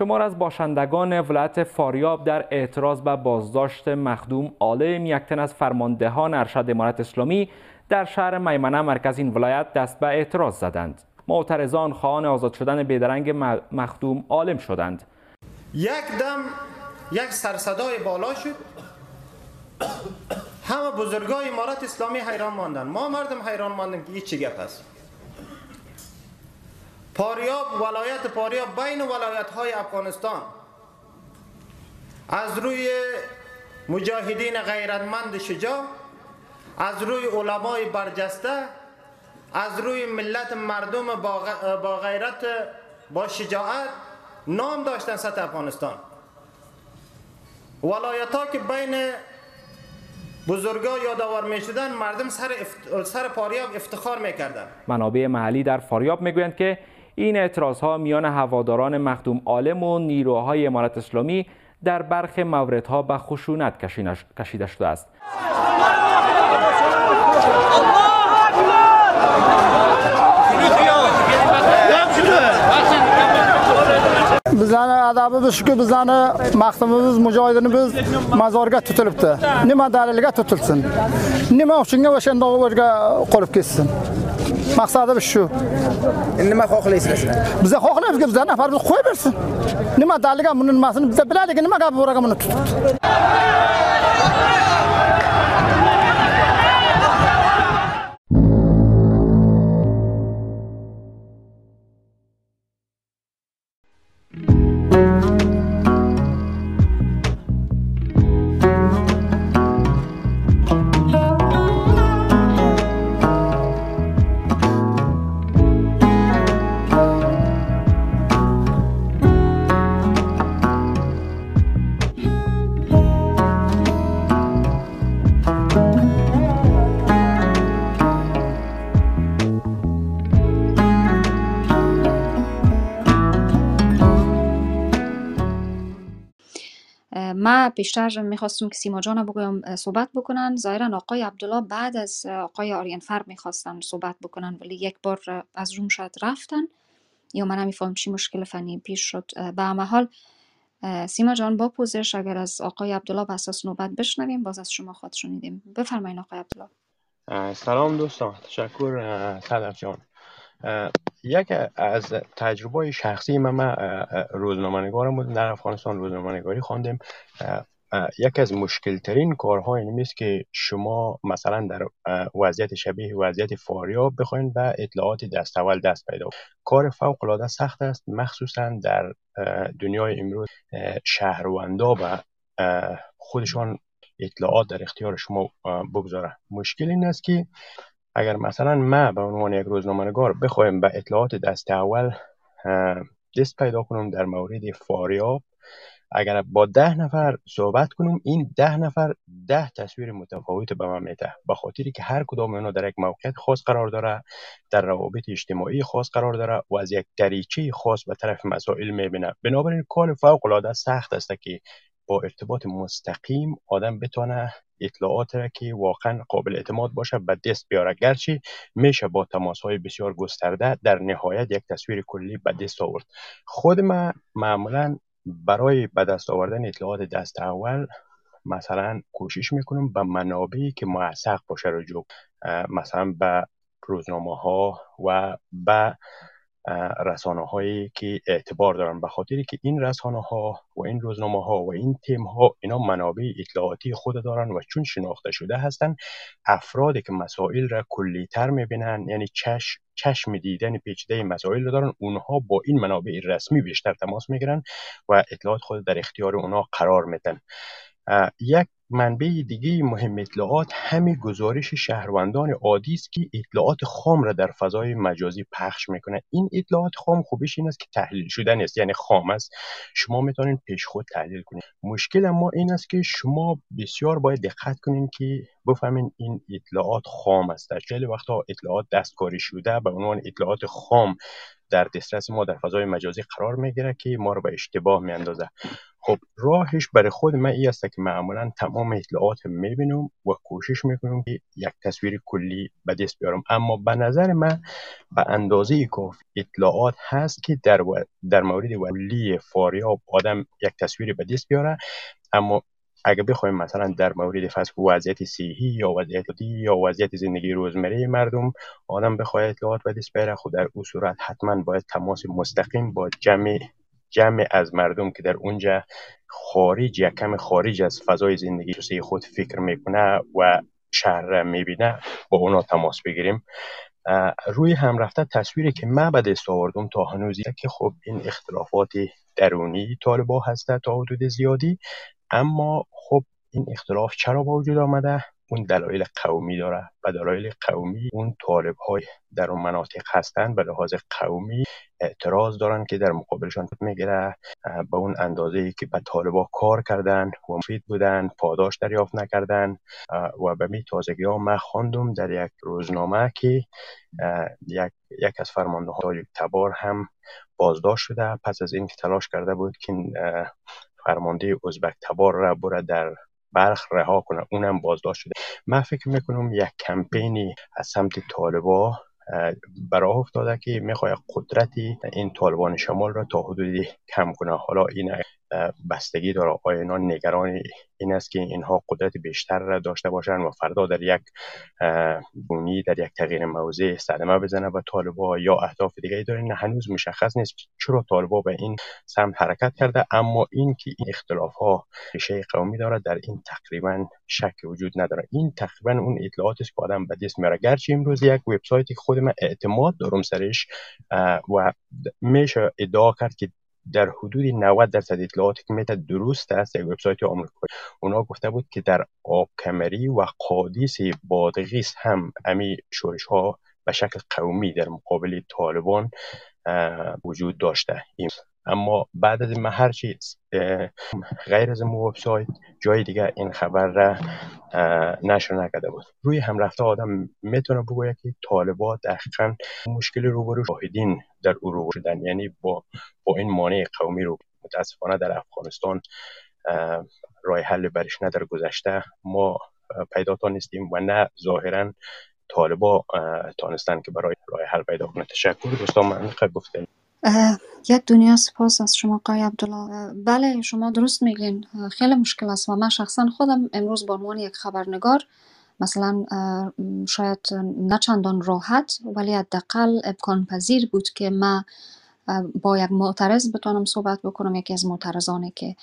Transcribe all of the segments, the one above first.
شمار از باشندگان ولایت فاریاب در اعتراض به بازداشت مخدوم عالم یک تن از فرماندهان ارشد امارت اسلامی در شهر میمنه مرکز این ولایت دست به اعتراض زدند. معترضان خواهان آزاد شدن بیدرنگ مخدوم عالم شدند. یک دم یک سرصدای بالا شد. همه بزرگای امارت اسلامی حیران ماندن. ما مردم حیران ماندیم که چی گپ است پاریاب ولایت پاریاب بین ولایت های افغانستان از روی مجاهدین غیرتمند شجاع از روی علمای برجسته از روی ملت مردم با غیرت با شجاعت نام داشتن سطح افغانستان ولایت ها که بین بزرگا یادآور می شدن مردم سر, سر فاریاب افتخار می کردن. منابع محلی در فاریاب می گویند که این اعتراض ها میان هواداران مخدوم عالم و نیروهای امارت اسلامی در برخی موردها به خشونت کشیده شده است. bizlarni adabimiz shuki bizlarni maqsadimiz mujohidinimiz mazorga tutilibdi nima dalilga tutilsin nima uchunga o'shanda o'rga qolib ketsin maqsadimiz shu. Nima xohlaysizlar sizlar? Biza xohlaymizki bizlar nafar biz qo'yaversin nima daliga buni nimasini biza biladiki nima gap buraga buni tutibdi? ما بیشتر می‌خواستم که سیما جان بگویم صحبت بکنن. ظاهرا آقای عبدالله بعد از آقای آریان فر می‌خواستن صحبت بکنن ولی یک بار از روم شاید رفتن. یا من نمیفهم چی مشکل فنی پیش شد. به همه حال سیما جان با پوزش اگر از آقای عبدالله به اساس نوبت بشنویم باز از شما خواهد شنیدیم. بفرمایید آقای عبدالله. سلام دوستان. تشکر صدف جان. یک از تجربه شخصی من, من روزنامه‌نگارم بودم. در افغانستان روزنامه‌نگاری خواندیم. یک از مشکل ترین کارها این که شما مثلا در وضعیت شبیه وضعیت فاریاب بخواین و اطلاعات دست اول دست پیدا کار فوق العاده سخت است. مخصوصا در دنیای امروز شهروندا و خودشان اطلاعات در اختیار شما بگذارن. مشکل این است که اگر مثلا ما به عنوان یک روزنامه‌نگار بخوایم به اطلاعات دست اول دست پیدا کنم در مورد فاریاب اگر با ده نفر صحبت کنم این ده نفر ده تصویر متفاوت به من میده. به خاطری که هر کدام اونا در یک موقعیت خاص قرار داره در روابط اجتماعی خاص قرار داره و از یک دریچه خاص به طرف مسائل می‌بینه. بنابراین کار فوق العاده سخت است که با ارتباط مستقیم آدم بتونه اطلاعات را که واقعا قابل اعتماد باشه به دست بیاره. گرچه میشه با تماس های بسیار گسترده در نهایت یک تصویر کلی به دست آورد. خود ما معمولا برای به دست آوردن اطلاعات دست اول مثلا کوشش می‌کنم به منابعی که موثق باشه رجوع مثلا به روزنامه ها و به رسانه هایی که اعتبار دارن به خاطری که این رسانه ها و این روزنامه ها و این تیم ها اینا منابع اطلاعاتی خود دارن و چون شناخته شده هستن افرادی که مسائل را کلی تر می‌بینن یعنی چش چشم دیدن پیچیده مسائل رو دارن اونها با این منابع رسمی بیشتر تماس می‌گیرن و اطلاعات خود در اختیار اونها قرار میدن. یک منبع دیگه مهم اطلاعات همین گزارش شهروندان عادی است که اطلاعات خام را در فضای مجازی پخش می‌کنه. این اطلاعات خام خوبیش این است که تحلیل شده نیست یعنی خام است. شما می‌تونید پیش خود تحلیل کنید. مشکل ما این است که شما بسیار باید دقت کنین که بفهمین این اطلاعات خام است. در خیلی وقتا اطلاعات دستکاری شده به عنوان اطلاعات خام در دسترس ما در فضای مجازی قرار می‌گیره که ما رو به اشتباه میاندازه. خب راهش برای خود من این است که معمولا تمام اطلاعات می‌بینم و کوشش می‌کنم که یک تصویر کلی به دست بیارم. اما به نظر من به اندازه کافی اطلاعات هست که در, در مورد ولی فاریاب آدم یک تصویر به دست بیاره. اما اگه بخوایم مثلا در مورد فصل وضعیت صحی یا وضعیت یا وضعیت زندگی روزمره مردم آدم بخواد اطلاعات دست بیاره خود در او صورت حتما باید تماس مستقیم با جمع جمع از مردم که در اونجا خارج یک کم خارج از فضای زندگی خود فکر می‌کنه و شهر می‌بینه با اونا تماس بگیریم. روی هم رفته تصویری که من به دست آوردم تا هنوزی که خب این اختلافات درونی طالبا هسته تا حدود زیادی. اما خب این اختلاف چرا با وجود آمده؟ اون دلایل قومی داره. و دلایل قومی اون طالب های در اون مناطق هستند به لحاظ قومی اعتراض دارن که در مقابلشان می‌گیره به اون اندازه ای که به طالبا کار کردن و مفید بودن پاداش دریافت نکردن و به می تازگی ها من خواندم در یک روزنامه که یک, یک از فرمانده های تبار هم بازداشت شده. پس از اینکه تلاش کرده بود که فرمانده ازبک تبار را بره در بلخ رها کنه. اونم بازداشت شده. من فکر می‌کنم یک کمپینی از سمت طالبا برای افتاده که می‌خواد قدرتی این طالبان شمال را تا حدودی کم کنه. حالا این بستگی داره. آیا اینا نگران این است که اینها قدرت بیشتر را داشته باشند و فردا در یک بونی در یک تغییر موضع صدمه بزنه به طالبا یا اهداف دیگه داره نه هنوز مشخص نیست چرا طالبا به این سمت حرکت کرده اما این که این اختلاف ها ریشه قومی داره در این تقریبا شک وجود نداره. این تقریبا اون اطلاعاتی است که آدم به دست میاره گرچه امروز یک وبسایتی خود من اعتماد دارم سرش و میشه ادعا کرد که در حدود 90 درصد اطلاعاتی که می‌تونه درست است یک وبسایت آمریکایی. اونا گفته بود که در آب کمری و قادیس بادغیس هم امی شورش ها به شکل قومی در مقابل طالبان وجود داشته اما بعد از ما هر چیز غیر از مو وبسایت جای دیگه این خبر را نشر نکرده بود. روی هم رفته آدم می‌تونه بگوید که طالبا دقیقا مشکل روبرو شاهدین در او شدن. یعنی با با این مانع قومی رو متاسفانه در افغانستان رای حل برش نه در گذشته ما پیدا تا نیستیم و نه ظاهرا طالبا تانستن که برای رای حل پیدا کنه تشکر دوستان من گفتم یک دنیا سپاس از شما قای عبدالله. بله شما درست میگین. خیلی مشکل است و من شخصا خودم امروز به عنوان یک خبرنگار مثلا شاید نه چندان راحت ولی حداقل امکان پذیر بود که من با یک معترض بتونم صحبت بکنم. یکی از معترضانی که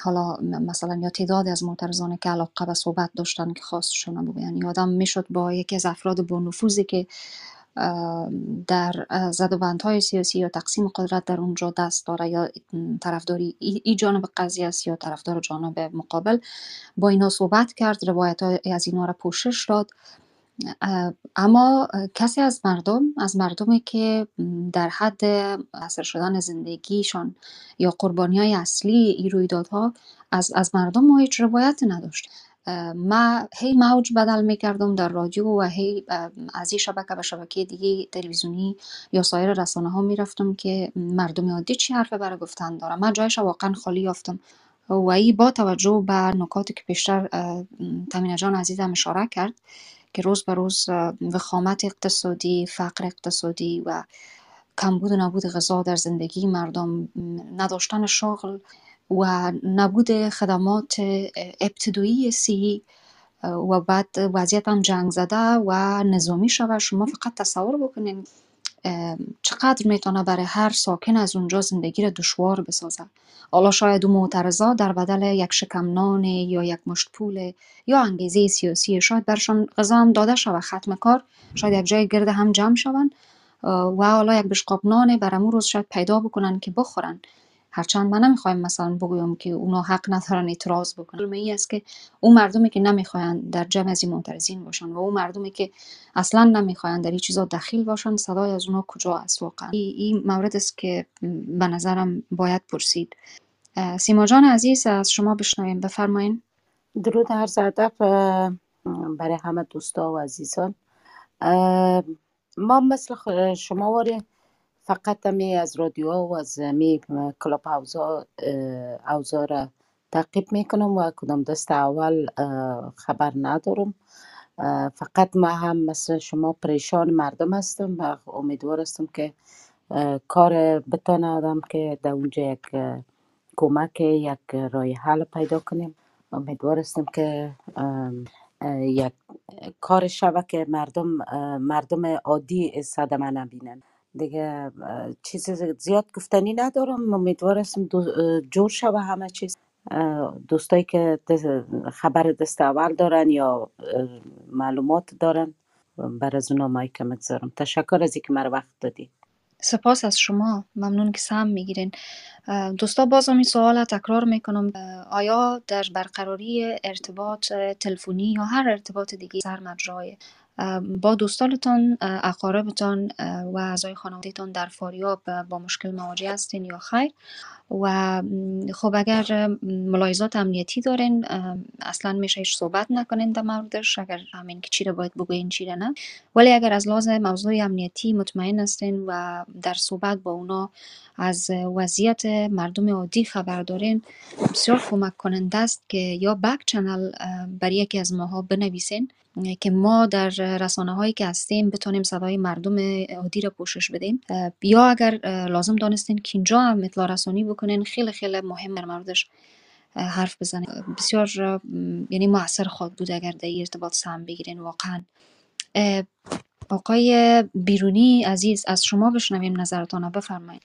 حالا مثلا یا تعداد از معترضانی که علاقه به صحبت داشتن که خواستشون بگوین یا آدم می‌شد با یکی از افراد با نفوذی که در های سیاسی یا تقسیم قدرت در اونجا دست داره یا طرفداری ای جانب قضیه است یا طرفدار جانب مقابل. با اینا صحبت کرد روایت از اینا را پوشش داد. اما کسی از مردم از مردمی که در حد اثر شدن زندگیشان یا قربانی های اصلی این رویدادها از, از مردم ما هیچ روایت نداشت. ما هی موج بدل می‌کردم در رادیو و هی از این شبکه به شبکه دیگه تلویزیونی یا سایر رسانه ها می‌رفتم که مردم عادی چی حرف برای گفتن دارم من جایش واقعا خالی یافتم. و ای با توجه به نکاتی که پیشتر تامینه جان عزیزم اشاره کرد که روز به روز وخامت اقتصادی فقر اقتصادی و کمبود و نبود غذا در زندگی مردم نداشتن شغل و نبود خدمات ابتدایی صحی و بعد وضعیت هم جنگ زده و نظامی شود. شما فقط تصور بکنین چقدر می‌تونه برای هر ساکن از اونجا زندگی را دشوار بسازه. حالا شاید اون معترضا در بدل یک شکم نان یا یک مشت پول یا انگیزه سیاسی شاید برشان غذا هم داده شود. ختم کار. شاید یک جای گرد هم جمع شوند. و حالا یک بشقاب نان برامون روز شاید پیدا بکنن که بخورن هرچند من نمی‌خوایم مثلا بگویم که اونا حق ندارن اعتراض بکنن. ای است که اون مردمی که نمی‌خواین در جمع از این معترضین باشن و اون مردمی که اصلا نمی‌خواین در این چیزا دخیل باشن صدای از اونا کجا است واقعا؟ این مورد است که به نظرم باید پرسید. سیما جان عزیز از شما بشنویم. بفرمایین. درود هر ادب برای همه دوستا و عزیزان. ما مثل شما واره فقط می از رادیو و از می کلاب اوزا را تعقیب می‌کنم و کدام دست اول خبر ندارم. فقط ما هم مثل شما پریشان مردم هستم و امیدوار هستم که کار بتانه آدم که در اونجا یک کمک یک رای حل پیدا کنیم. امیدوار هستم که یک کار شوه که مردم مردم عادی صدمه نبینن. دیگه چیز زیاد گفتنی ندارم. امیدوار هستم جور شوه همه چیز. دوستایی که خبر دست اول دارن یا معلومات دارن. بر از اونا مایک مگذارم تشکر از اینکه مرا وقت دادی. سپاس از شما. ممنون که سهم می‌گیرین. دوستا باز این سوال تکرار می‌کنم. آیا در برقراری ارتباط تلفنی یا هر ارتباط دیگه سر مجرای با دوستانتان اقاربتان و اعضای خانوادهتان در فاریاب با مشکل مواجه هستین یا خیر. و خب اگر ملاحظات امنیتی دارین اصلا میشه هیچ صحبت نکنین در موردش اگر همین که رو باید بگوین چی نه. ولی اگر از لازم موضوع امنیتی مطمئن هستین و در صحبت با اونا از وضعیت مردم عادی خبر دارین بسیار کمک کننده است که یا بک چنل برای یکی از ماها بنویسین. که ما در رسانه هایی که هستیم بتونیم صدای مردم عادی را پوشش بدیم. یا اگر لازم دانستین که اینجا هم اطلاع رسانی بکنین خیلی خیلی مهم در موردش حرف بزنین. بسیار یعنی موثر خود بود اگر در ارتباط سهم بگیرین واقعا. آقای بیرونی عزیز از شما بشنویم نظرتان بفرمایید.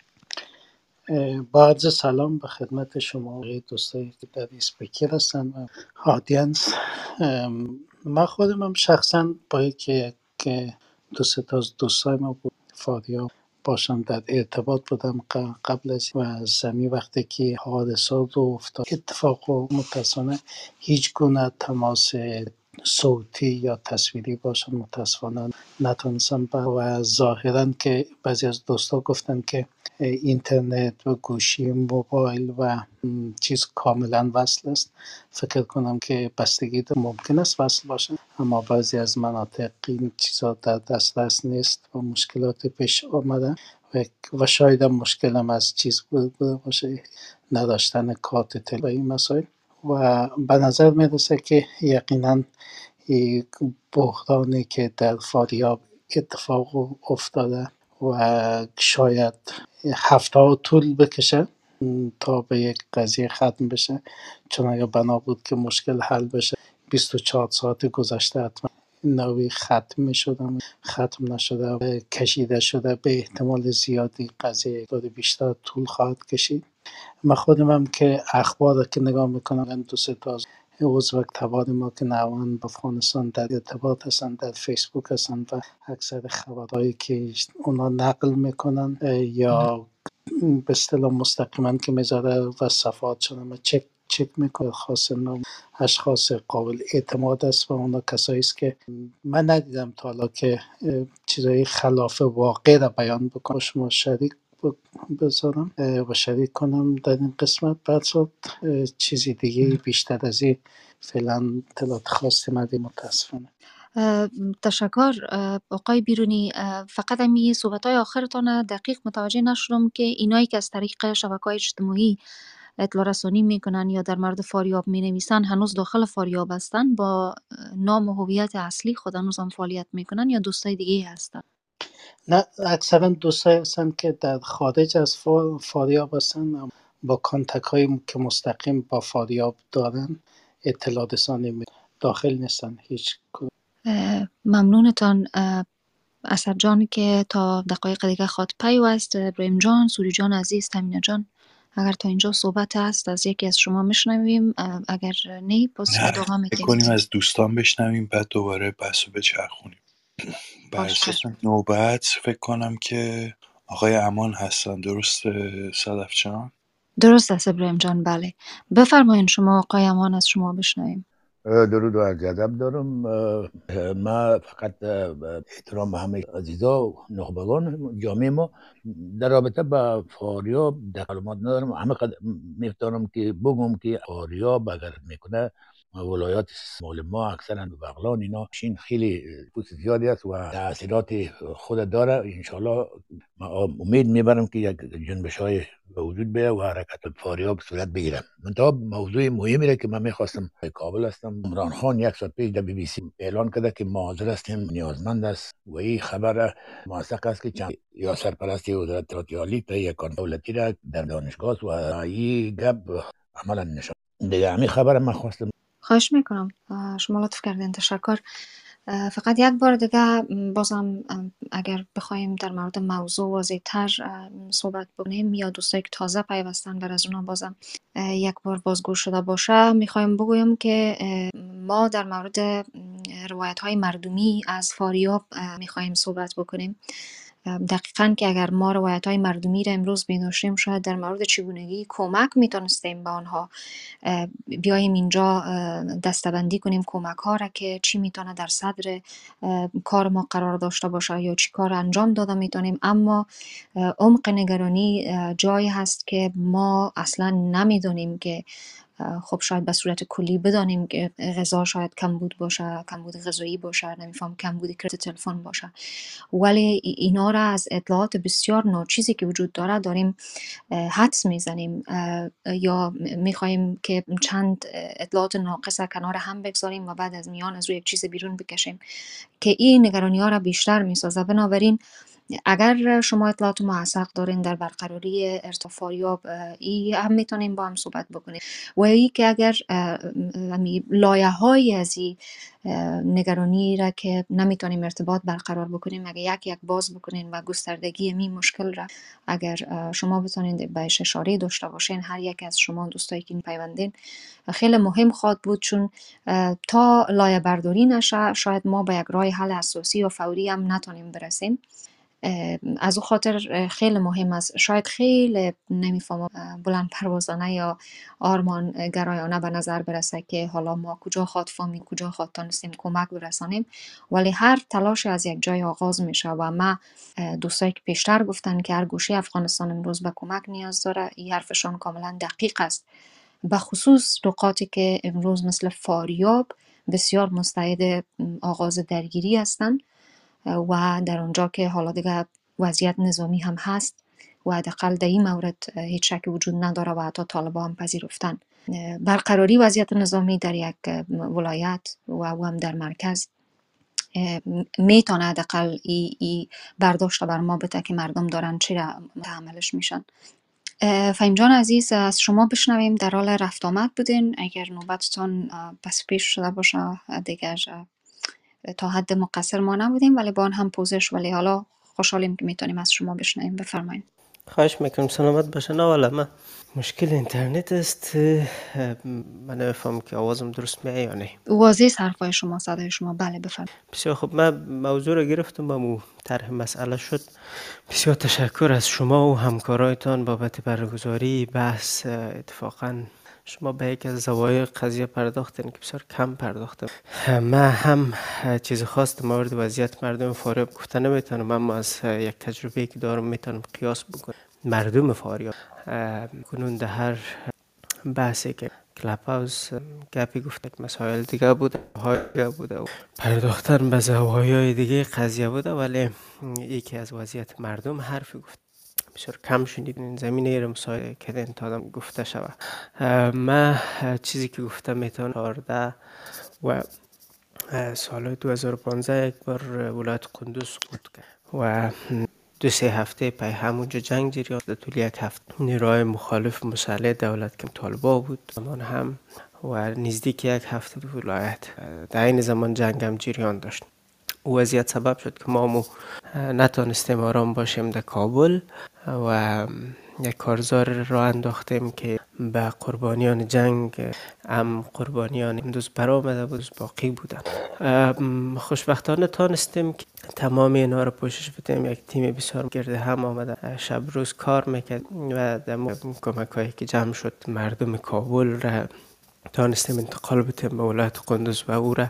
با عرض سلام به خدمت شما دوستایی که در اسپیکر هستن آدینس من خودم هم شخصا با که دو سه تا از دوستای ما بود فاریاب باشم در ارتباط بودم قبل از و زمین وقتی که حادثات افتاد. اتفاق و هیچ گونه تماس صوتی یا تصویری باشه متاسفانه نتونستم. و ظاهرا که بعضی از دوستا گفتن که اینترنت و گوشی موبایل و چیز کاملا وصل است. فکر کنم که بستگی ممکن است وصل باشه. اما بعضی از مناطق این چیزا در دسترس نیست و مشکلات پیش آمده. و شاید هم مشکلم از چیز بوده باشه نداشتن کارت تل این مسائل. و به نظر می‌رسه که یقینا بحرانی که در فاریاب اتفاق افتاده و شاید هفته ها طول بکشه تا به یک قضیه ختم بشه چون اگر بنا بود که مشکل حل بشه 24 ساعت گذشته حتما نوی ختم می شدم ختم نشده کشیده شده به احتمال زیادی قضیه بیشتر طول خواهد کشید. من خودم هم که اخبار که نگاه می‌کنم دو سه تا عضو تبار ما که نوان با افغانستان در ارتباط هستن در فیسبوک هستن و اکثر خبرهایی که اونا نقل می‌کنن یا به اصطلاح مستقیما که می‌ذاره و صفحات شدن چک چک می‌کنه. خاص نام اشخاص قابل اعتماد است و اونا کسایی است که من ندیدم تا حالا که چیزایی خلاف واقع را بیان بکنم. شما شریک بذارم و شریک کنم در این قسمت. شد چیزی دیگه بیشتر از این فعلا اطلاعات خاصی مدی متاسفانه تشکر. آقای بیرونی فقط امی صحبت های آخرتان دقیق متوجه نشدم که اینایی که از طریق شبکه اجتماعی اطلاع رسانی می‌کنن یا در مورد فاریاب می نویسن هنوز داخل فاریاب هستن با نام و هویت اصلی خود هنوز هم فعالیت می‌کنن یا دوستای دیگه هستن. نه اکثرا دوستایی هستن که در خارج از فاریاب هستن با کانتک هایی که مستقیم با فاریاب دارن اطلاع رسانی داخل نیستن هیچ ممنونتان. اسد جان که تا دقایق دیگه خواد پیوست. ابراهیم جان سوری جان عزیز تمینا جان. اگر تا اینجا صحبت هست از یکی از شما میشنویم. اگر نه پس ادامه کنیم از دوستان بشنویم بعد دوباره بحث بچرخونیم. بر اساس نوبت فکر کنم که آقای امان هستن. درست صدف جان درست است ابراهیم جان بله. بفرمایید شما آقای امان از شما بشنویم. درود و عرض ادب دارم. ما فقط احترام به همه عزیزا و نخبگان جامعه ما. در رابطه با فاریاب در معلومات ندارم. همه قد می‌تونم که بگم که فاریاب اگر می‌کنه ولایات مال ما اکثرا بغلان اینا شین خیلی پوست زیادی است و تاثیرات خود داره انشالله امید می‌برم که یک جنبش های به وجود بیه و حرکت فاریاب صورت بگیرم منتها موضوع مهمی را که من می‌خواستم کابل هستم عمران خان یک ساعت پیش در بی بی سی اعلان کرده که ما هستیم نیازمند است و این خبر موثق است که چند یا سرپرستی وزارت عالی تا یک دولتی را در دانشگاه و این گپ عملا نشان دیگه همین خبر من خواستم خواهش می‌کنم. شما لطف کردین تشکر. فقط یک بار دیگه بازم اگر بخوایم در مورد موضوع واضح تر صحبت بکنیم یا دوستایی که تازه پیوستن بر از اونا بازم یک بار بازگو شده باشه. می‌خوایم بگویم که ما در مورد روایت های مردمی از فاریاب می‌خوایم صحبت بکنیم. دقیقا که اگر ما روایت های مردمی را امروز بینوشیم شاید در مورد چگونگی کمک می‌تونستیم به آنها بیایم اینجا دستبندی کنیم کمک ها را که چی می‌تونه در صدر کار ما قرار داشته باشه یا چی کار انجام داده می‌تونیم. اما عمق نگرانی جایی هست که ما اصلا نمی‌دونیم که خب شاید به صورت کلی بدانیم که غذا شاید کمبود باشه کمبود غذایی باشه نمیفهم کمبود کرت تلفن باشه. ولی اینا را از اطلاعات بسیار ناچیزی که وجود داره داریم حدس می‌زنیم. یا می‌خواهیم که چند اطلاعات ناقص کنار هم بگذاریم و بعد از میان از روی یک چیز بیرون بکشیم که این نگرانی ها را بیشتر می‌سازه. بنابراین اگر شما اطلاعات محقق دارین در برقراری ارتفاع ای هم می‌تونیم با هم صحبت بکنیم و ای که اگر لایه های از این نگرانی را که نمی‌تونیم ارتباط برقرار بکنیم اگر یک یک باز بکنین و گستردگی می مشکل را اگر شما بتونید بهش اشاره داشته باشین هر یک از شما دوستایی که پیوندین خیلی مهم خواد بود چون تا لایه برداری نشه شاید ما به یک راه حل اساسی و فوری هم نتونیم برسیم. از او خاطر خیلی مهم است. شاید خیلی نمی‌فهمم بلند پروازانه یا آرمان گرایانه به نظر برسه که حالا ما کجا خواد فهمیم کجا خواد تانستیم کمک برسانیم. ولی هر تلاش از یک جای آغاز میشه و ما دوستایی که پیشتر گفتن که هر گوشه افغانستان امروز به کمک نیاز داره این حرفشان کاملا دقیق است. به خصوص نقاطی که امروز مثل فاریاب بسیار مستعد آغاز درگیری هستند و در اونجا که حالا دیگه وضعیت نظامی هم هست و حداقل در این مورد هیچ شکی وجود نداره و حتی هم پذیرفتن. برقراری وضعیت نظامی در یک ولایت و او هم در مرکز می‌تونه حداقل ای, ای برداشت بر ما بده که مردم دارن چی را میشن. فهیم جان عزیز از شما بشنویم. در حال رفت آمد بودین. اگر نوبتتان پس پیش شده باشه دیگر تا حد مقصر ما نبودیم ولی با آن هم پوزش ولی حالا خوشحالیم که می‌تونیم از شما بشنویم. بفرمایید. خواهش می‌کنم. سلامت باشه نه والا من مشکل اینترنت است. من نفهم که آوازم درست میاد یا نه. واضح حرفای شما صدای شما. بله بفرمایید. بسیار خب من موضوع رو گرفتم و طرح مسئله شد. بسیار تشکر از شما و همکارایتان بابت برگزاری بحث. اتفاقا شما به یک از زوایای قضیه پرداختین که بسیار کم پرداختم. من هم چیز خاص مورد وضعیت مردم فاریاب گفته نمی‌تونم اما از یک تجربه که دارم می‌تونم قیاس بکنم. مردم فاریاب کنون ده هر بحثی که کلاب هاوس گپی گفته که مسائل دیگه بوده های دیگه بوده. و پرداختن به زوایای دیگه قضیه بوده ولی یکی از وضعیت مردم حرفی گفت. بسیار کم شنیدین. زمینه رو مسایه کردن تا گفته شود. من چیزی که گفته میتون 14 و سال 2015 یک بار ولایت قندوز سقوط کرد و دو سه هفته پی همونجا جنگ جریان در طول یک هفته نیروهای مخالف مسئله دولت که طالبا بود. زمان هم و نزدیک یک هفته دو ولایت در این زمان جنگ هم جریان داشت. وضعیت سبب شد که ما مو نتانستیم آرام باشیم در کابل و یک کارزار را انداختیم که به قربانیان جنگ هم قربانیان امروز برآمده بود باقی بودن. خوشبختانه تانستیم که تمام اینا رو پوشش بدیم. یک تیم بسیار گرده هم آمده. شب روز کار می‌کرد و در کمک هایی که جمع شد مردم کابل را تانستیم انتقال بدیم به ولایت قندوز و او را.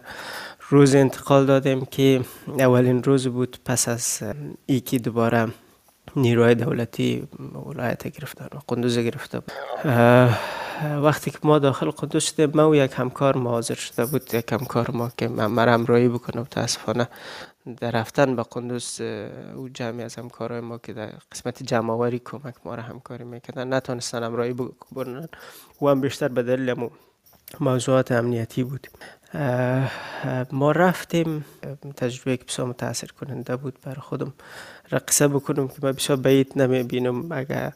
روز انتقال دادیم که اولین روز بود پس از ای که دوباره نیروهای دولتی ولایت گرفتن و قندوز گرفته بود. وقتی که ما داخل قدس شدیم ما و یک همکار ما حاضر شده بود یک همکار ما که مرا همراهی بکنه متاسفانه در رفتن به قندوز او جمعی از همکارای ما که در قسمت جمعآوری کمک ما را همکاری می‌کردن نتونستن همراهی بکنن. و هم بیشتر به دلیل موضوعات امنیتی بود. ما رفتیم. تجربه که بسیار متاثر کننده بود برای خودم. رقصه بکنم که ما بسیار بعید نمی بینم اگر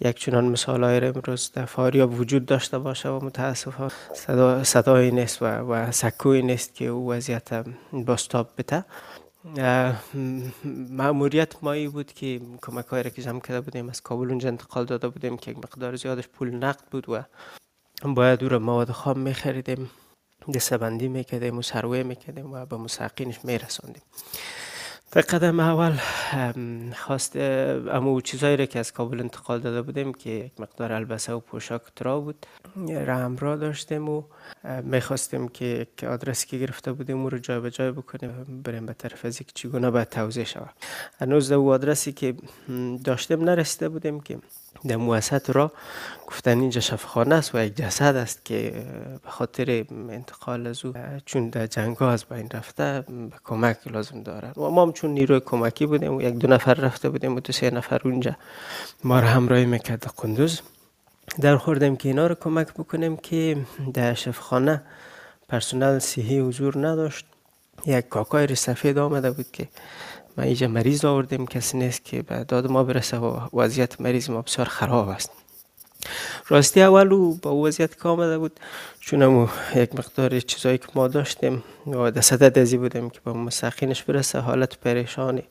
یک چنان مثال های امروز در فاریاب وجود داشته باشه و متاسفانه صدا، صدایی نیست و, و سکوی نیست که او وضعیت باستاب بده. معمولیت مایی بود که کمک را که جمع کرده بودیم از کابل اونجا انتقال داده بودیم که مقدار زیادش پول نقد بود و باید او را مواد خام میخریدیم دستبندی می‌کردیم و سروه می‌کردیم و به مساقینش میرساندیم. در قدم اول خواست امو چیزایی را که از کابل انتقال داده بودیم که یک مقدار البسه و پوشاک ترا بود را همراه داشتیم و می‌خواستیم که آدرسی که گرفته بودیم او رو جای بکنیم بریم به طرف از یک چگونه باید توضیح شود. هنوز او آدرسی که داشتیم نرسیده بودیم که در موسط را گفتن اینجا شفخانه است و یک جسد است که به خاطر انتقال از او چون در جنگ از بین رفته به کمک لازم دارن. و ما هم چون نیروی کمکی بودیم و یک دو نفر رفته بودیم و دو سه نفر اونجا ما را همراهی می‌کرد قندوز در خوردیم که اینا رو کمک بکنیم که در شفخانه پرسنل صحی حضور نداشت. یک کاکای سفید آمده بود که ما اینجا مریض آوردیم. کسی نیست که به داد ما برسه و وضعیت مریض ما بسیار خراب است. راستی اول او با وضعیت که آمده بود. چون امو یک مقدار چیزایی که ما داشتیم و دستده ازی بودیم که با مسخینش برسه. حالت پریشانی.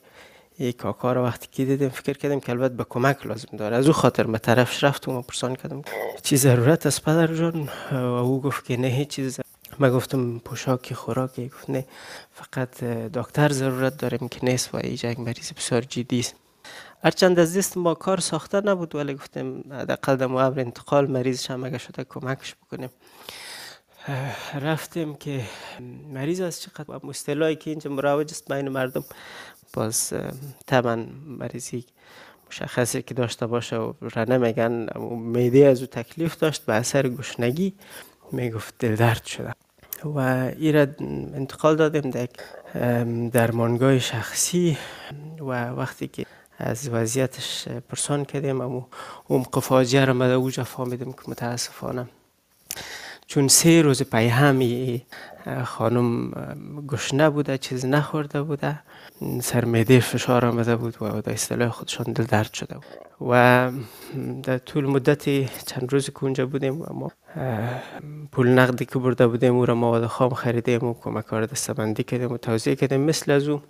یک کاکا رو وقتی که دیدیم فکر کردیم که البته به کمک لازم داره. از او خاطر ما طرفش رفتم و پرسان کردم چی ضرورت است پدر جان؟ و او گفت که نه هیچ چیز. ما گفتم پوشاکی خوراکی؟ گفت نه فقط دکتر ضرورت داریم که نیست و اینجا یک مریض بسیار جدی است. هرچند از دست ما کار ساخته نبود ولی گفتیم در قدم و عبر انتقال مریض هم اگه شده کمکش بکنیم. رفتیم که مریض از چقدر مستلایی که اینجا مروج است بین مردم باز طبعا مریضی مشخصی که داشته باشه و رنه میگن میده از او تکلیف داشت به اثر گشنگی می‌گفت دل درد شده و ایرا انتقال دادیم در درمانگاه شخصی و وقتی که از وضعیتش پرسان کردیم اما اون قفاجه را مده اوجا فهمیدیم که متاسفانه چون سه روز پی همی خانم گشنه بوده چیز نخورده بوده. سر میده فشار آمده بود و در اصطلاح خودشان دل درد شده بود. و در طول مدت چند روزی که بودیم و ما پول نقدی که برده بودیم او را مواد خام خریدیم و کمکار دستبندی کردیم و توضیح کردیم. مثل از او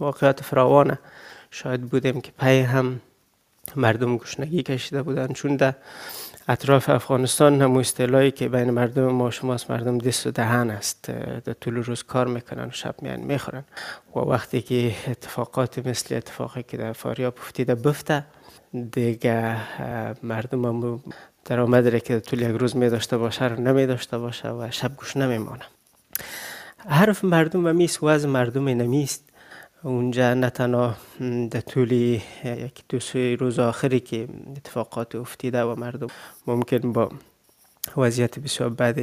واقعات فراوانه. شاید بودیم که پی هم مردم گشنگی کشیده بودن چون در اطراف افغانستان هم اصطلاحی که بین مردم ما شماست مردم دست و دهن است. در طول روز کار می‌کنن و شب میان می‌خورن. و وقتی که اتفاقات مثل اتفاقی که در فاریاب افتیده بفته دیگه مردم هم درآمد که طول یک روز می داشته باشه رو نمی داشته باشه و شب گوش نمیمانه. حرف مردم و میست از مردم نمیست. اونجا نه تنها در طول یک دو سه روز آخری که اتفاقات افتیده و مردم ممکن با وضعیت بسیار بد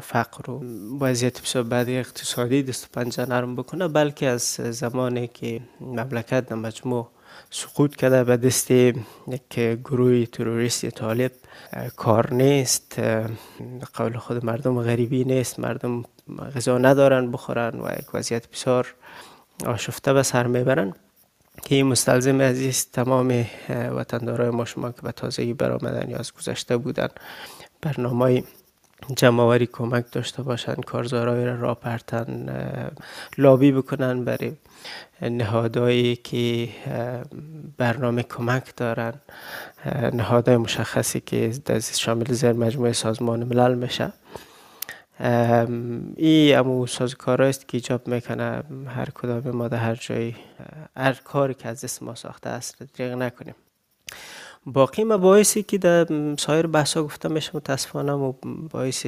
فقر و وضعیت بسیار بد اقتصادی دست پنجه نرم بکنه بلکه از زمانی که مملکت در مجموع سقوط کرده به دست یک گروه تروریستی طالب کار نیست قول خود مردم غریبی نیست مردم غذا ندارن بخورن و یک وضعیت بسیار آشفته به سر می‌برن که این مستلزم عزیز تمام وطندارای ما شما که به تازگی برآمدن یا از گذشته بودن برنامه جمعوری کمک داشته باشن کارزارای را را پرتن لابی بکنن برای نهادهایی که برنامه کمک دارن نهادهای مشخصی که شامل زیر مجموعه سازمان ملل میشه. این امو سازکار است که ایجاب می‌کنه. هر کدام ما در هر جایی هر کاری که از دست ما ساخته است دریغ نکنیم. باقی مباحثی که در سایر بحثا گفته میشه متاسفانه و باعث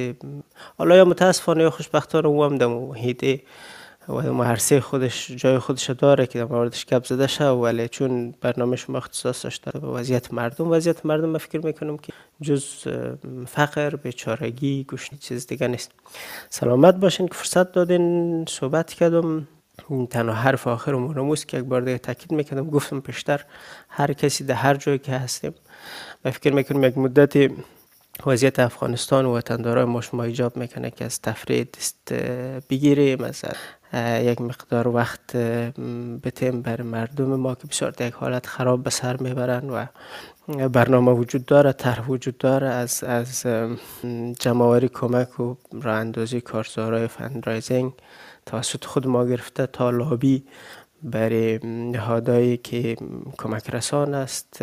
حالا یا متاسفانه یا خوشبختانه او هم در محیط و مهرسه خودش جای خودش داره که در موردش گپ زده شه ولی چون برنامه شما اختصاص داشته به وضعیت مردم وضعیت مردم فکر می‌کنم که جز فقر بیچارگی گوشت چیز دیگه نیست. سلامت باشین که فرصت دادین صحبت کردم. تنها حرف آخر و که یک بار دیگه تاکید می‌کردم. گفتم پیشتر هر کسی در هر جایی که هستیم. و فکر می‌کنم یک مدت وضعیت افغانستان و وطندارای ما شما ایجاب می‌کنه که از تفریح بگیریم از یک مقدار وقت بتیم بر مردم ما که بسیار یک حالت خراب به سر می‌برن و برنامه وجود داره طرح وجود داره از از جمع‌آوری کمک و راه اندازی کارزارای fundraising توسط خود ما گرفته تا لابی برای نهادهایی که کمک رسان است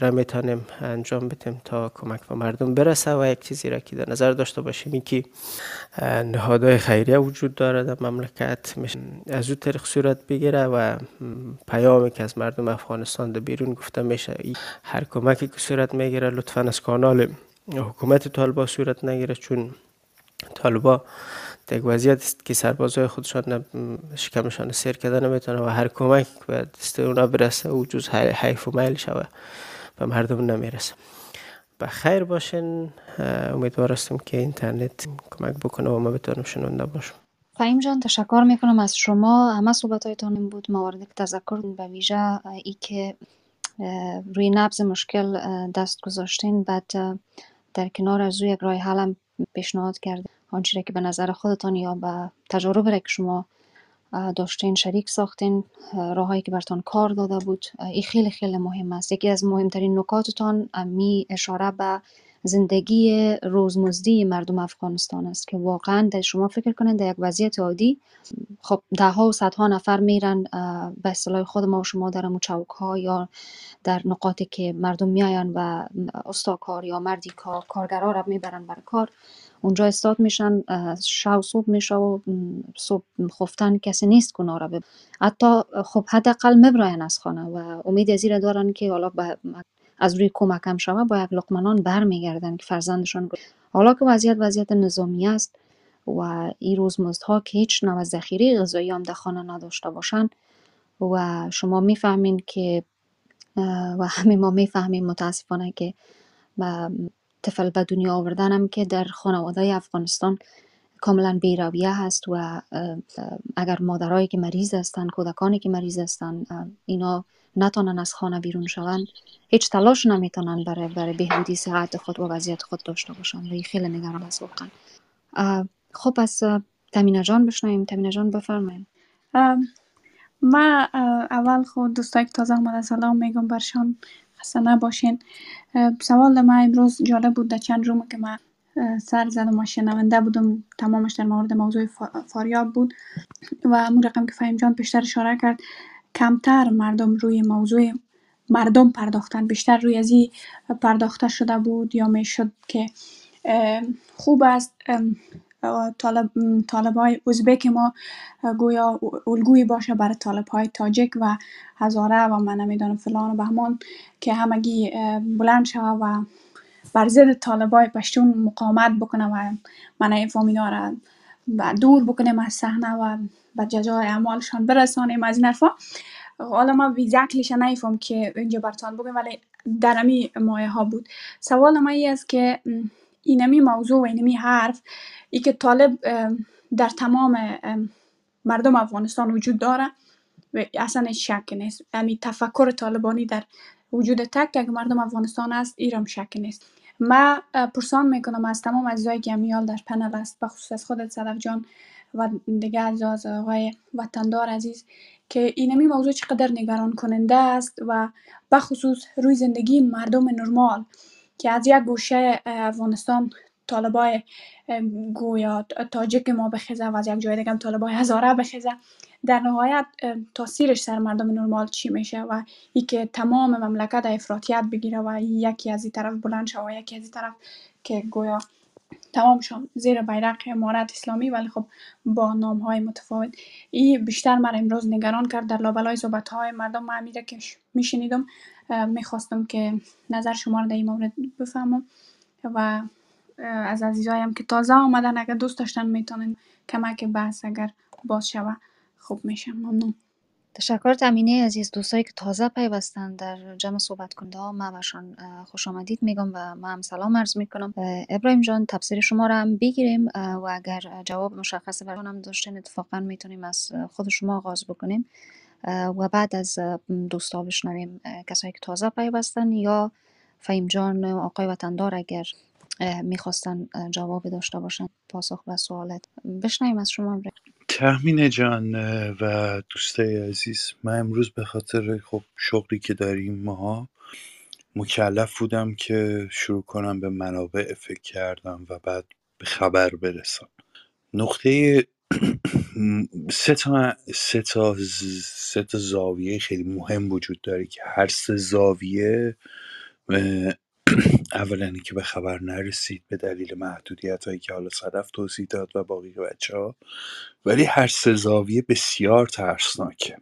را می‌تونیم انجام بدیم تا کمک به مردم برسه و یک چیزی را که در نظر داشته باشیم که نهادهای خیریه وجود داره در مملکت از او طریق صورت بگیره و پیامی که از مردم افغانستان در بیرون گفته میشه هر کمکی که صورت می‌گیره لطفا از کانال حکومت طالبا صورت نگیره چون طالبا یک وضعیت است که سربازای خودشان شکمشان سیر کرده نمی‌تونه و هر کمک به دست اونا برسه و جز حیف و میل شوه و مردم نمی‌رسه. به خیر باشین. امیدوار هستم که اینترنت کمک بکنه و ما بتونم شنونده باشم فهیم جان تشکر می‌کنم از شما. همه صحبت هایتان بود. موارد تذکر به ویژه ای که روی نبز مشکل دست گذاشتین بعد در کنار از یک رای حلم پیشنهاد کرد آنچه که به نظر خودتان یا به تجارب را که شما داشتین شریک ساختین راههایی که برتان کار داده بود این خیلی خیلی مهم است. یکی از مهمترین نکاتتان می اشاره به زندگی روزمزدی مردم افغانستان است که واقعا در شما فکر کنید در یک وضعیت عادی. خب ده ها و صدها نفر میرن به اصطلاح خود ما و شما در چوک ها یا در نقاطی که مردم میاین و استاکار یا مردی کار کارگرا را می‌برن بر کار اونجا استاد میشن شو صبح میشه و صبح خفتن کسی نیست که را حتی خب حداقل مبراین از خانه و امید از دارن که حالا از روی کمکم شوه با یک لقمنان برمیگردن که فرزندشان حالا که وضعیت وضعیت نظامی است و این روزمزدها که هیچ نوع ذخیره غذایی هم در خانه نداشته باشن و شما می‌فهمین که و همه ما می‌فهمیم متاسفانه که طفل به دنیا آوردنم که در خانواده افغانستان کاملا بیرویه هست و اگر مادرایی که مریض هستند کودکانی که مریض هستند اینا نتونن از خانه بیرون شوند هیچ تلاش نمی‌تونن برای برای بهبودی صحت خود و وضعیت خود داشته باشن. و خیلی نگران است واقعا. خب از تمینه جان بشنویم. تمینه جان بفرمایید. ما اول خود دوستایی که تازه آمده سلام میگم. برشان خسته نباشین. سوال ما امروز جالب بود. در چند رومه که ما سر زدم و شنونده بودم. تمامش در مورد موضوع فاریاب بود. و امون رقم که فهیم جان پیشتر اشاره کرد. کمتر مردم روی موضوع مردم پرداختن بیشتر روی از پرداخته شده بود یا می‌شد که خوب است. طالب های ازبک ما گویا الگویی باشه برای طالب های تاجک و هزاره و من نمی‌دانم فلان و بهمان که همگی بلند شوه و بر ضد های پشتون مقاومت بکنه و من اینا را و دور بکنیم از صحنه و به جزای اعمالشان برسانیم از این حالا ما ویزکلیش نیفهم که اینجا برتان بگم ولی درمی مایه ها بود. سوال ما ای است که اینمی موضوع و اینمی حرف ای که طالب در تمام مردم افغانستان وجود داره و اصلا شک نیست. یعنی تفکر طالبانی در وجود تک تک مردم افغانستان است ایرم شک نیست. ما پرسان می‌کنم از تمام عزیزایی که امیال در پنل است. بخصوص از خودت صدف جان و دیگه از آقای وطندار عزیز که اینمی موضوع چقدر نگران کننده است و بخصوص روی زندگی مردم نرمال که از یک گوشه افغانستان طالبای گویا تاجک ما بخیزه و از یک جای دیگه طالبای هزاره بخیزه. در نهایت تاثیرش سر مردم نرمال چی میشه و ای که تمام مملکت افراطیت بگیره و یکی از این طرف بلند شه و یکی از این طرف که گویا تمامشان زیر بیرق امارت اسلامی. ولی خب با نام های متفاوت این بیشتر مرا امروز نگران کرد در لابلای صحبت های مردم. ما امیده که میشنیدم می‌خواستم که نظر شما رو در این مورد بفهمم و از عزیزایم که تازه آمدن اگر دوست داشتن می‌تونن کمک بحث اگر باز شوه خوب میشه ممنون. تشکر تامینی عزیز دوستایی که تازه پیوستن در جمع صحبت کننده ها من بهشان خوش آمدید میگم و من هم سلام عرض می‌کنم. ابراهیم جان تفسیر شما رو هم بگیریم و اگر جواب مشخص برای هم داشتین اتفاقا می‌تونیم از خود شما آغاز بکنیم. و بعد از دوستا بشنویم کسایی که تازه پیوستن یا فهیم جان آقای وطندار اگر می‌خواستن جواب داشته باشن پاسخ و سوالت بشنویم از شما ابراهیم. تهمینه جان و دوستای عزیز من امروز به خاطر خب شغلی که داریم ماها مکلف بودم که شروع کنم به منابع فکر کردم و بعد به خبر برسم. نقطه سه تا سه تا سه تا زاویه خیلی مهم وجود داره که هر سه زاویه اولا اینکه به خبر نرسید به دلیل محدودیت هایی که حالا صدف توضیح داد و باقی بچه ها ولی هر سه زاویه بسیار ترسناکه.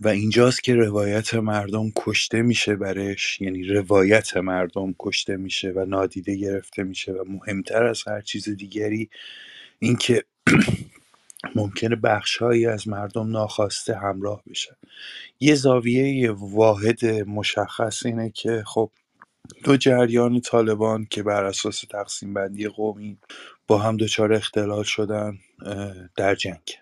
و اینجاست که روایت مردم کشته میشه برش یعنی روایت مردم کشته میشه و نادیده گرفته میشه و مهمتر از هر چیز دیگری اینکه ممکنه بخشهایی از مردم ناخواسته همراه بشن. یه زاویه واحد مشخص اینه که خب دو جریان طالبان که بر اساس تقسیم بندی قومی با هم دچار اختلال شدن در جنگ.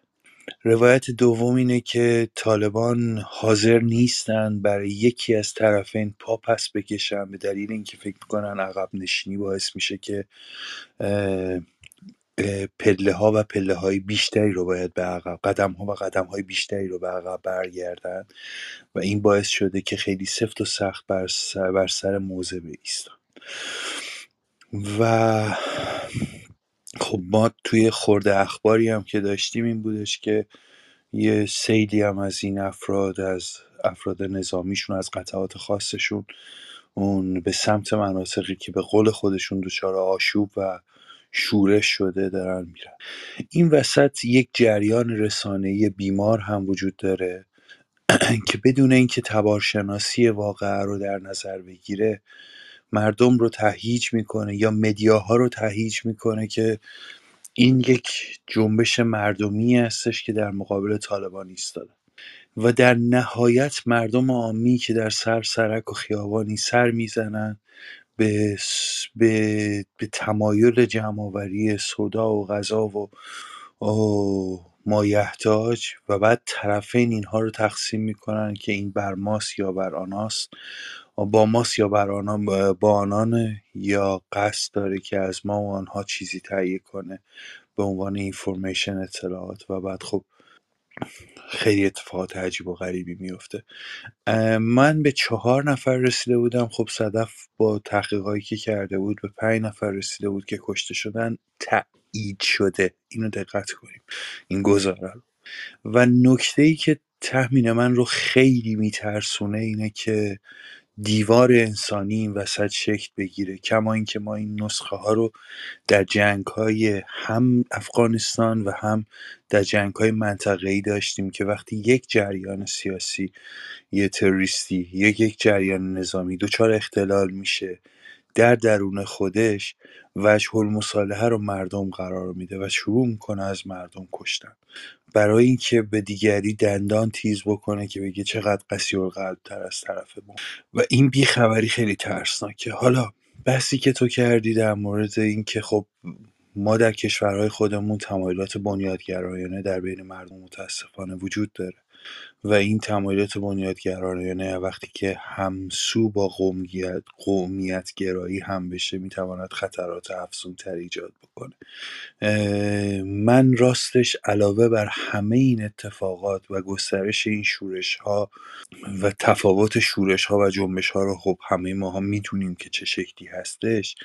روایت دوم اینه که طالبان حاضر نیستن برای یکی از طرفین پا پس بکشن به دلیل اینکه فکر می‌کنن عقب نشینی باعث میشه که پله ها و پله های بیشتری رو باید به عقب قدم ها و قدم های بیشتری رو به عقب برگردن و این باعث شده که خیلی سفت و سخت بر سر, بر سر موضع بایستن. و خب ما توی خورده اخباری هم که داشتیم این بودش که یه سیلی هم از این افراد از افراد نظامیشون از قطعات خاصشون اون به سمت مناطقی که به قول خودشون دچار آشوب و شورش شده دارن میرن. این وسط یک جریان رسانه‌ای بیمار هم وجود داره که بدون اینکه تبارشناسی واقعه رو در نظر بگیره مردم رو تهییج می‌کنه یا مدیاها رو تهییج می‌کنه که این یک جنبش مردمی هستش که در مقابل طالبان ایستاده. و در نهایت مردم عامی که در سر سرک و خیابانی سر می‌زنن به, به, به تمایل جمعآوری سودا و غذا و و مایحتاج و بعد طرفین اینها رو تقسیم می‌کنن که این بر ماست یا بر آناست. با ماست یا بر آنان با آنان یا قصد داره که از ما و آنها چیزی تهیه کنه به عنوان اینفورمیشن اطلاعات و بعد خب خیلی اتفاقات عجیب و غریبی میفته من به چهار نفر رسیده بودم. خب صدف با تحقیقاتی که کرده بود به پنج نفر رسیده بود که کشته شدن تایید شده. اینو دقت کنیم. این گزاره رو. و نکته ای که تحمین من رو خیلی میترسونه اینه که دیوار انسانی این وسط شکل بگیره کما اینکه ما این نسخه ها رو در جنگ های هم افغانستان و هم در جنگ های منطقه‌ای داشتیم که وقتی یک جریان سیاسی یه تروریستی یا یک جریان نظامی دچار اختلال میشه. در درون خودش وجه المصالحه رو مردم قرار میده و شروع می‌کنه از مردم کشتن. برای اینکه به دیگری دندان تیز بکنه که بگه چقدر قسی القلب تر از طرف ما. و این بیخبری خیلی ترسناکه. حالا بحثی که تو کردی در مورد اینکه خب ما در کشورهای خودمون تمایلات بنیادگرایانه در بین مردم متاسفانه وجود داره. و این تمایلات بنیادگرایانه وقتی که همسو با قومیت قومیت گرایی هم بشه می‌تواند خطرات افزونتر ایجاد بکنه. من راستش علاوه بر همه این اتفاقات و گسترش این شورش ها و تفاوت شورش ها و جنبش ها رو خب همه ما هم می‌دونیم که چه شکلی هستش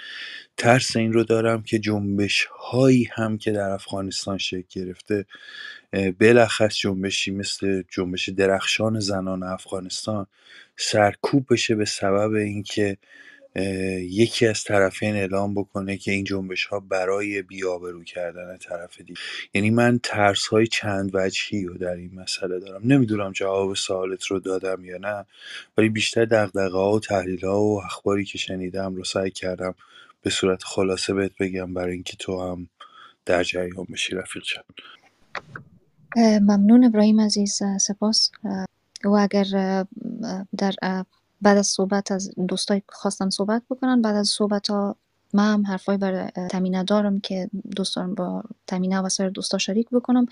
ترس این رو دارم که جنبش هایی هم که در افغانستان شکل گرفته بلخص جنبشی مثل جنبش درخشان زنان افغانستان سرکوب بشه به سبب اینکه یکی از طرفین اعلام بکنه که این جنبش ها برای بیابرو کردن طرف دیگه. یعنی من ترس های چند وجهی رو در این مسئله دارم. نمی‌دونم جواب سوالت رو دادم یا نه ولی بیشتر دقدقه ها و تحلیل ها و اخباری که شنیدم رو سعی کردم به صورت خلاصه بهت بگم برای اینکه تو هم در جریان بشی رفیق جان. ممنون ابراهیم عزیز سپاس. و اگر در بعد از صحبت از دوستای خواستن صحبت بکنن بعد از صحبت ها من هم حرفای بر تمینه دارم که دوست دارم با تمینه و سر دوستا شریک بکنم.